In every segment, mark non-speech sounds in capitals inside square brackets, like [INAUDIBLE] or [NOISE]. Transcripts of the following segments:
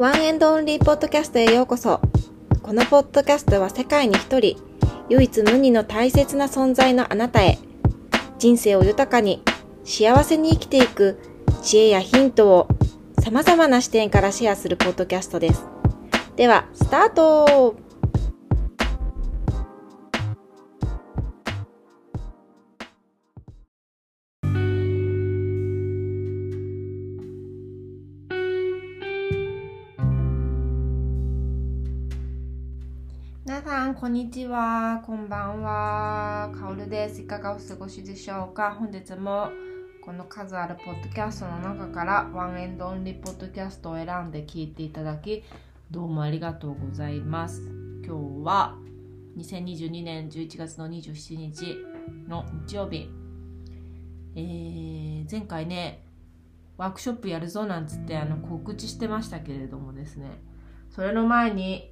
ワンエンドオンリーポッドキャストへようこそ。このポッドキャストは世界に一人、唯一無二の大切な存在のあなたへ、人生を豊かに、幸せに生きていく知恵やヒントを様々な視点からシェアするポッドキャストです。では、スタートこんにちは。こんばんは。かおるです。いかがお過ごしでしょうか？本日もこの数あるポッドキャストの中からワンエンドオンリーポッドキャストを選んで聞いていただきどうもありがとうございます。今日は2022年11月の27日の日曜日。えー、前回ね、ワークショップやるぞなんつってあの告知してましたけれどもですね、それの前に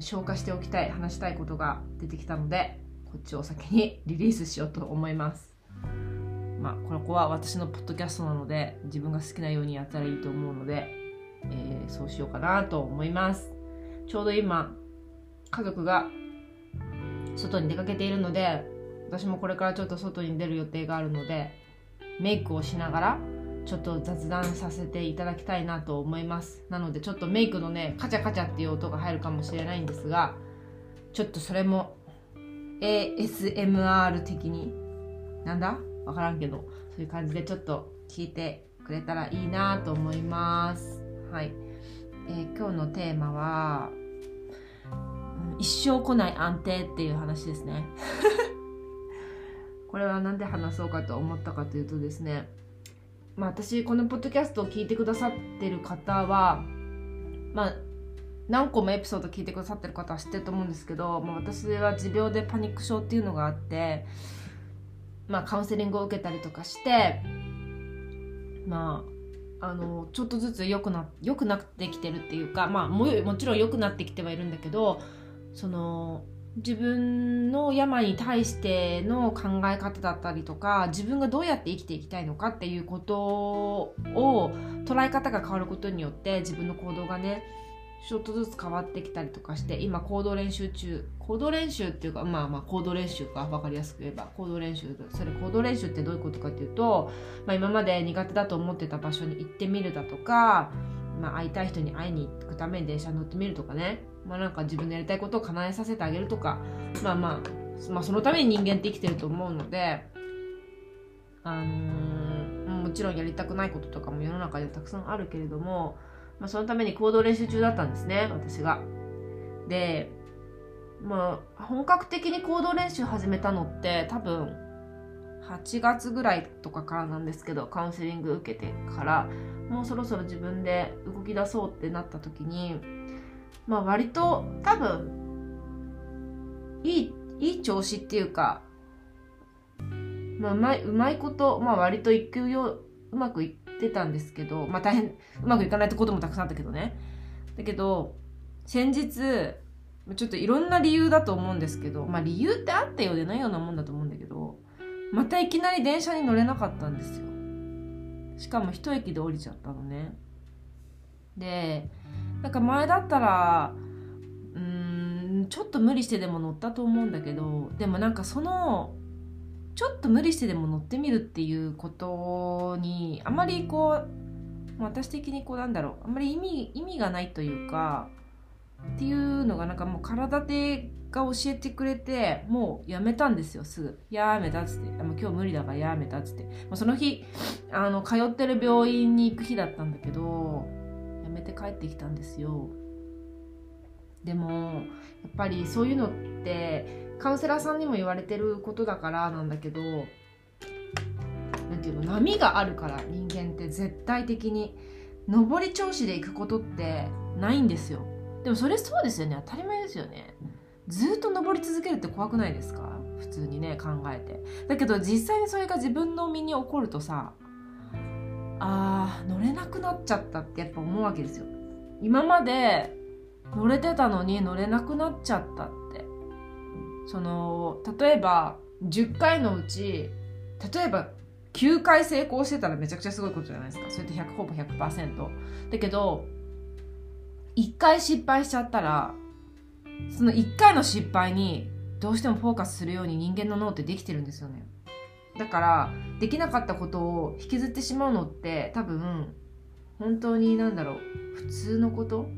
消化しておきたい、話したいことが出てきたので、こっちを先にリリースしようと思います。まあ、ここは私のポッドキャストなので、自分が好きなようにやったらいいと思うので、えー、そうしようかなと思います。ちょうど今、家族が外に出かけているので、私もこれからちょっと外に出る予定があるので、メイクをしながら、ちょっと雑談させていただきたいなと思います。なのでちょっとメイクのね、カチャカチャっていう音が入るかもしれないんですが、ちょっとそれも ASMR 的に、なんだ？わからんけど、そういう感じでちょっと聞いてくれたらいいなと思います。はい。えー、今日のテーマは、一生来ない安定っていう話ですね。[LAUGHS] これは何で話そうかと思ったかというとですね、まあ、私このポッドキャストを聞いてくださってる方は、まあ、何個もエピソード聞いてくださってる方は知ってると思うんですけど、まあ、私は持病でパニック症っていうのがあって、まあ、カウンセリングを受けたりとかしてまああのちょっとずつ良くな良くなってきてるっていうか、まあ、ももちろん良くなってきてはいるんだけどその自分の病に対しての考え方だったりとか自分がどうやって生きていきたいのかっていうことを捉え方が変わることによって自分の行動がねちょっとずつ変わってきたりとかして今行動練習中行動練習っていうかまあまあ行動練習か分かりやすく言えば行動練習それ行動練習ってどういうことかっていうと、まあ、今まで苦手だと思ってた場所に行ってみるだとか、まあ、会いたい人に会いに行くために電車に乗ってみるとかね。まあ、なんか自分のやりたいことを叶えさせてあげるとか、まあまあ、まあ、そのために人間って生きてると思うので、あの、もちろんやりたくないこととかも世の中でたくさんあるけれども、まあ、そのために行動練習中だったんですね、私が。で、まあ、本格的に行動練習始めたのって多分、8月ぐらいとかからなんですけど、カウンセリング受けてから、もうそろそろ自分で動き出そうってなった時に、まあ割と多分いいいい調子っていうか、まあ、うまいうまいこと、まあ、割といくようまくいってたんですけど、まあ、大変うまくいかないってこともたくさんあったけどね。だけど先日ちょっといろんな理由だと思うんですけど、まあ、理由ってあったようでないようなもんだと思うんだけどまたいきなり電車に乗れなかったんですよ。しかも一駅で降りちゃったのね。でなんか前だったらうんちょっと無理してでも乗ったと思うんだけどでもなんかそのちょっと無理してでも乗ってみるっていうことにあまりこう私的にこうなんだろう。あまり意味意味がないというかっていうのがなんかもう体でが教えてくれてもうやめたんですよ。すぐ「やめた」っつって「今日無理だからやめた」っつって。その日あの通ってる病院に行く日だったんだけどめて帰ってきたんですよ。でもやっぱりそういうのってカウンセラーさんにも言われてることだからなんだけど何ていうの波があるから人間って絶対的に。上り調子で行くことってないんですよ。でもそれそうですよね。当たり前ですよね。ずっと登り続けるって怖くないですか？普通にね考えて。だけど実際にそれが自分の身に起こるとさあー乗れなくなっちゃったってやっぱ思うわけですよ。今まで乗れてたのに乗れなくなっちゃったって。その例えば10回のうち例えば9回成功してたらめちゃくちゃすごいことじゃないですか。それって100ほぼ100%だけど一回失敗しちゃったらその一回の失敗にどうしてもフォーカスするように人間の脳ってできてるんですよね。だからできなかったことを引きずってしまうのって多分本当になんだろう普通のこと？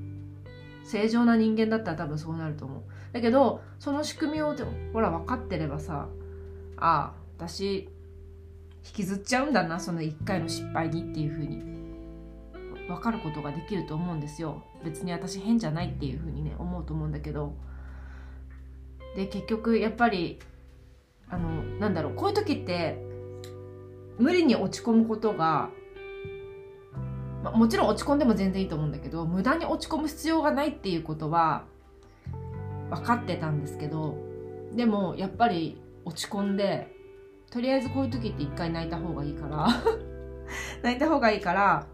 正常な人間だったら多分そうなると思う。だけどその仕組みをほら分かってればさああ私引きずっちゃうんだなその1回の失敗にっていう風に。分かることができると思うんですよ。別に私変じゃないっていう風にね思うと思うんだけど。で結局やっぱりあのなんだろうこういう時って無理に落ち込むことが、まもちろん落ち込んでも全然いいと思うんだけど無駄に落ち込む必要がないっていうことは分かってたんですけどでもやっぱり落ち込んでとりあえずこういう時って一回泣いた方がいいから [LAUGHS] 泣いた方がいいから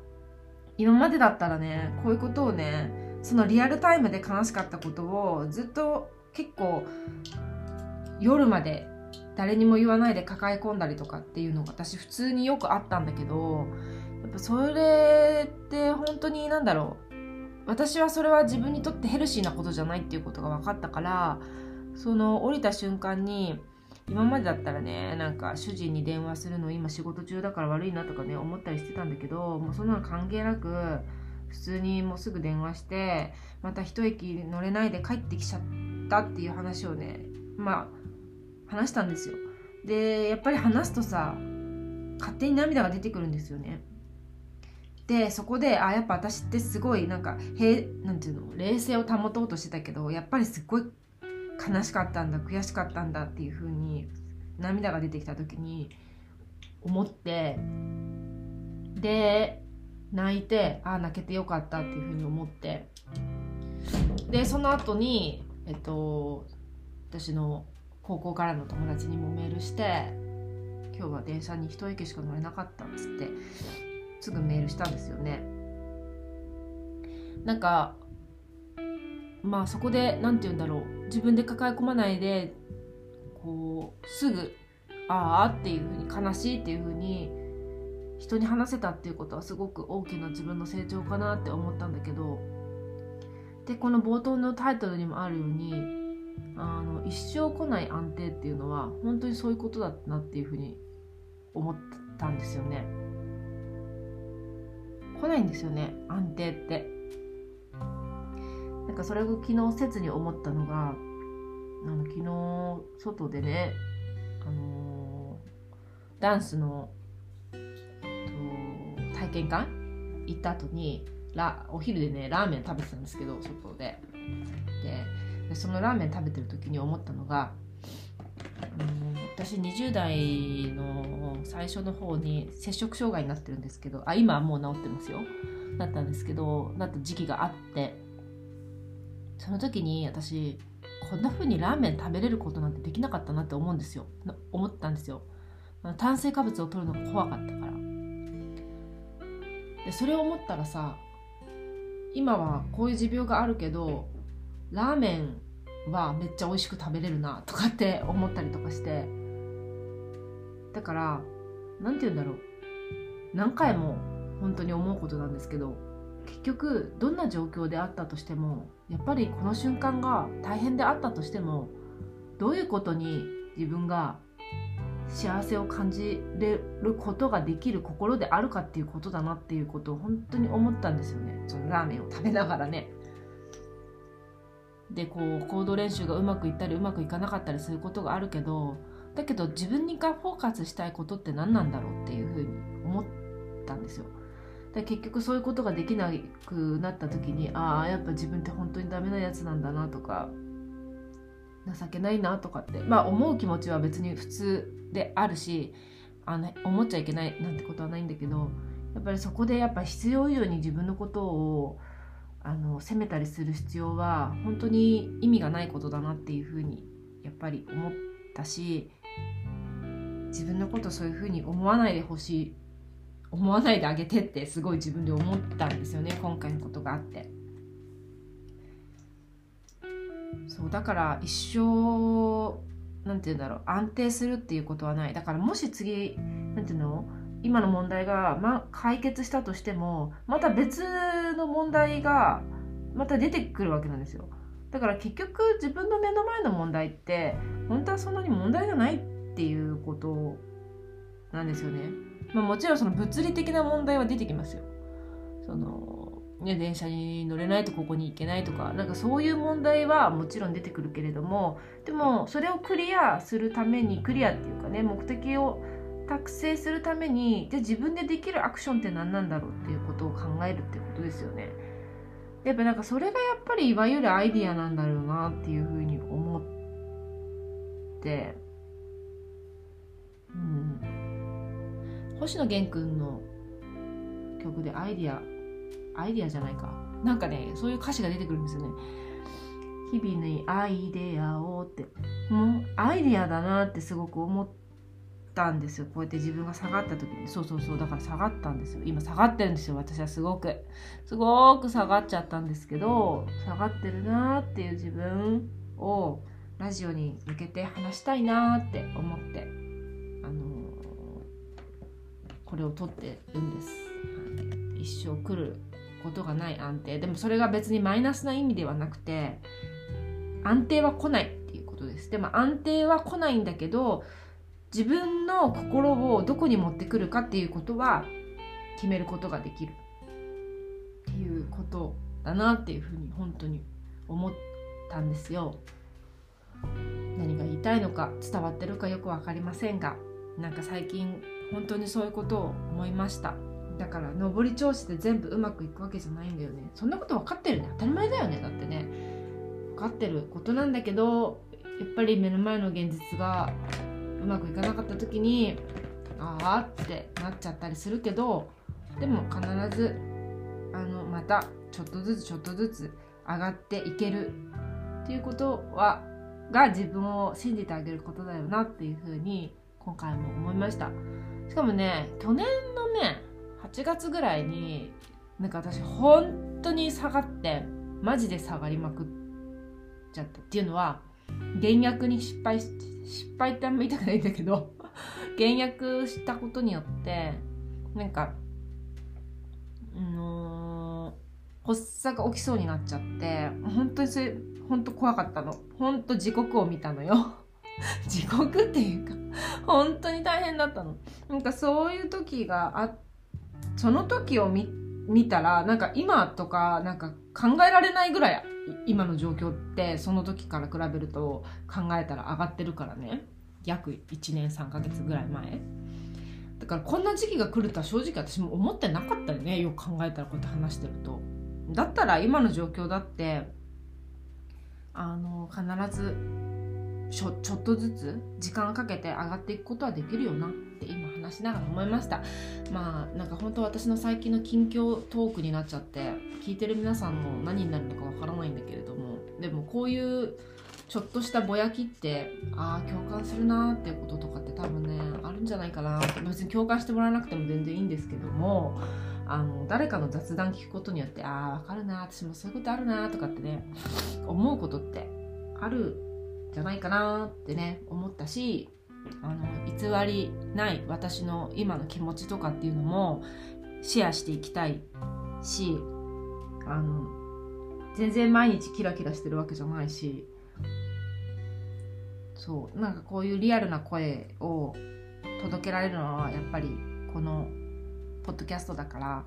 今までだったらねこういうことをねそのリアルタイムで悲しかったことをずっと結構夜まで誰にも言わないで抱え込んだりとかっていうのが私普通によくあったんだけどやっぱそれって本当に何だろう。私はそれは自分にとってヘルシーなことじゃないっていうことが分かったからその降りた瞬間に今までだったらねなんか主人に電話するの今仕事中だから悪いなとかね思ったりしてたんだけどもうそんなの関係なく普通にもうすぐ電話してまた一駅乗れないで帰ってきちゃったっていう話をねまあ話したんですよ。でやっぱり話すとさ勝手に涙が出てくるんですよね。でそこであやっぱ私ってすごいなんかへなんていうの冷静を保とうとしてたけどやっぱりすっごい悲しかったんだ悔しかったんだっていう風に涙が出てきた時に思ってで泣いてああ泣けてよかったっていう風に思って。でその後にえっと私の高校からの友達にもメールして今日は電車に一駅しか乗れなかったっつってすぐメールしたんですよね。なんかまあそこで何て言うんだろう。自分で抱え込まないでこうすぐああっていうふうに悲しいっていうふうに人に話せたっていうことはすごく大きな自分の成長かなって思ったんだけどでこの冒頭のタイトルにもあるようにあの一生来ない安定っていうのは本当にそういうことだなっていうふうに思ったんですよね。来ないんですよね安定って。なんかそれを昨日切に思ったのがあの昨日外でね、あのー、ダンスの、と、体験館行った後にラお昼でねラーメン食べてたんですけど外で。でそのラーメン食べてる時に思ったのが、うん、私20代の最初の方に摂食障害になってるんですけどあ今はもう治ってますよ。なったんですけどなった時期があってその時に私こんな風にラーメン食べれることなんてできなかったなって思うんですよ。思ったんですよ。炭水化物を取るのが怖かったから。でそれを思ったらさ今はこういう持病があるけどラーメンはめっちゃ美味しく食べれるなとかって思ったりとかして。だから何て言うんだろう。何回も本当に思うことなんですけど結局どんな状況であったとしてもやっぱりこの瞬間が大変であったとしてもどういうことに自分が幸せを感じれることができる心であるかっていうことだなっていうことを本当に思ったんですよね。そのラーメンを食べながらね。でこう行動練習がうまくいったりうまくいかなかったりすることがあるけどだけど自分にがフォーカスしたいことって何なんだろうっていうふうに思ったんですよ。で結局そういうことができなくなった時にああやっぱ自分って本当にダメなやつなんだなとか情けないなとかってまあ思う気持ちは別に普通であるしあの思っちゃいけないなんてことはないんだけどやっぱりそこでやっぱ必要以上に自分のことをあの責めたりする必要は本当に意味がないことだなっていうふうにやっぱり思ったし自分のことそういうふうに思わないでほしい思わないであげてってすごい自分で思ったんですよね今回のことがあって。そうだから一生なんて言うんだろう安定するっていうことはない。だからもし次なんていうの？今の問題が、ま、解決したとしてもまた別の問題がまた出てくるわけなんですよ。だから結局自分の目の前の問題って本当はそんなに問題じゃないっていうことなんですよね、まあ、もちろんその物理的な問題は出てきますよ。そのね、電車に乗れないとここに行けないとかなんかそういう問題はもちろん出てくるけれどもでもそれをクリアするためにクリアっていうかね目的を達成するためにじゃあ自分でできるアクションって何なんだろうっていうことを考えるってことですよね。やっぱなんかそれがやっぱりいわゆるアイディアなんだろうなっていうふうに思って。うん。星野源君の曲でアイディアアイディアじゃないか。なんかねそういう歌詞が出てくるんですよね。日々にアイデアをって。もうアイディアだなってすごく思って。たんですよ。こうやって自分が下がった時に。そうそうそう。だから下がったんですよ。今下がってるんですよ。私はすごく。すごく下がっちゃったんですけど下がってるなっていう自分をラジオに向けて話したいなって思ってあのー、これを撮ってるんです、一生来ることがない安定。でもそれが別にマイナスな意味ではなくて安定は来ないっていうことです。でも安定は来ないんだけど自分の心をどこに持ってくるかっていうことは決めることができるっていうことだなっていうふうに本当に思ったんですよ。何が言いたいのか伝わってるかよく分かりませんがなんか最近本当にそういうことを思いました。だから上り調子で全部うまくいくわけじゃないんだよね。そんなこと分かってるね。当たり前だよね。だってね。分かってることなんだけどやっぱり目の前の現実がうまくいかなかった時にああってなっちゃったりするけどでも必ずあのまたちょっとずつちょっとずつ上がっていけるっていうことはが自分を信じてあげることだよなっていうふうに今回も思いました。しかもね去年のね8月ぐらいになんか私本当に下がってマジで下がりまくっちゃったっていうのは減薬に失敗し失敗ってあんま言いたくないんだけど減薬したことによってなんかあのー、発作が起きそうになっちゃって本当にそれ本当怖かったの。本当地獄を見たのよ。[LAUGHS] 地獄っていうか本当に大変だったの。なんかそういう時があその時を見見たらなんか今とかなんか考えられないぐらい今の状況ってその時から比べると考えたら上がってるからね。約1年3ヶ月ぐらい前。だからこんな時期が来るとは正直私も思ってなかったよね。よく考えたらこうやって話してると。だったら今の状況だってあの必ずちょちょっとずつ時間かけて上がっていくことはできるよなって今話しながら思いました。まあなんか本当私の最近の近況トークになっちゃって聞いてる皆さんの何になるのかわからないんだけれどもでもこういうちょっとしたぼやきってああ共感するなーっていうこととかって多分ねあるんじゃないかな。別に共感してもらわなくても全然いいんですけどもあの誰かの雑談聞くことによってああ分かるな私もそういうことあるなとかってね思うことってあるじゃないかなってね思ったしあの偽りない私の今の気持ちとかっていうのもシェアしていきたいしあの全然毎日キラキラしてるわけじゃないしそうなんかこういうリアルな声を届けられるのはやっぱりこのポッドキャストだから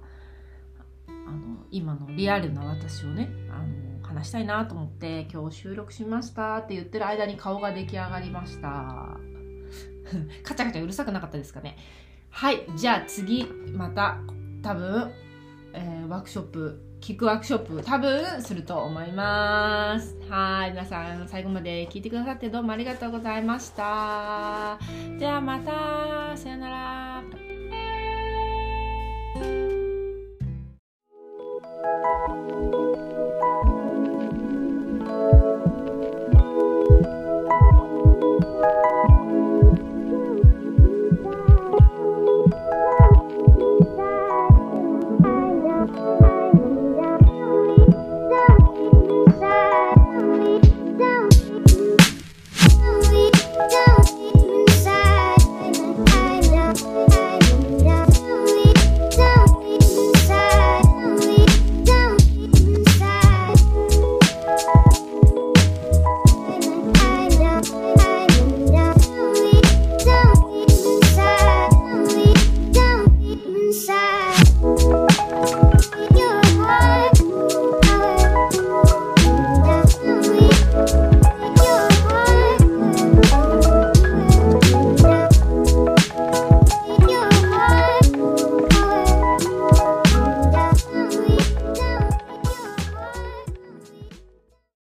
あの今のリアルな私をねあの話したいなと思って今日収録しましたって言ってる間に顔が出来上がりました。[LAUGHS] カチャカチャうるさくなかったですかね。はいじゃあ次また多分、えー、ワークショップ聞くワークショップ多分すると思います。はい皆さん最後まで聞いてくださってどうもありがとうございました。じゃあまたさよなら。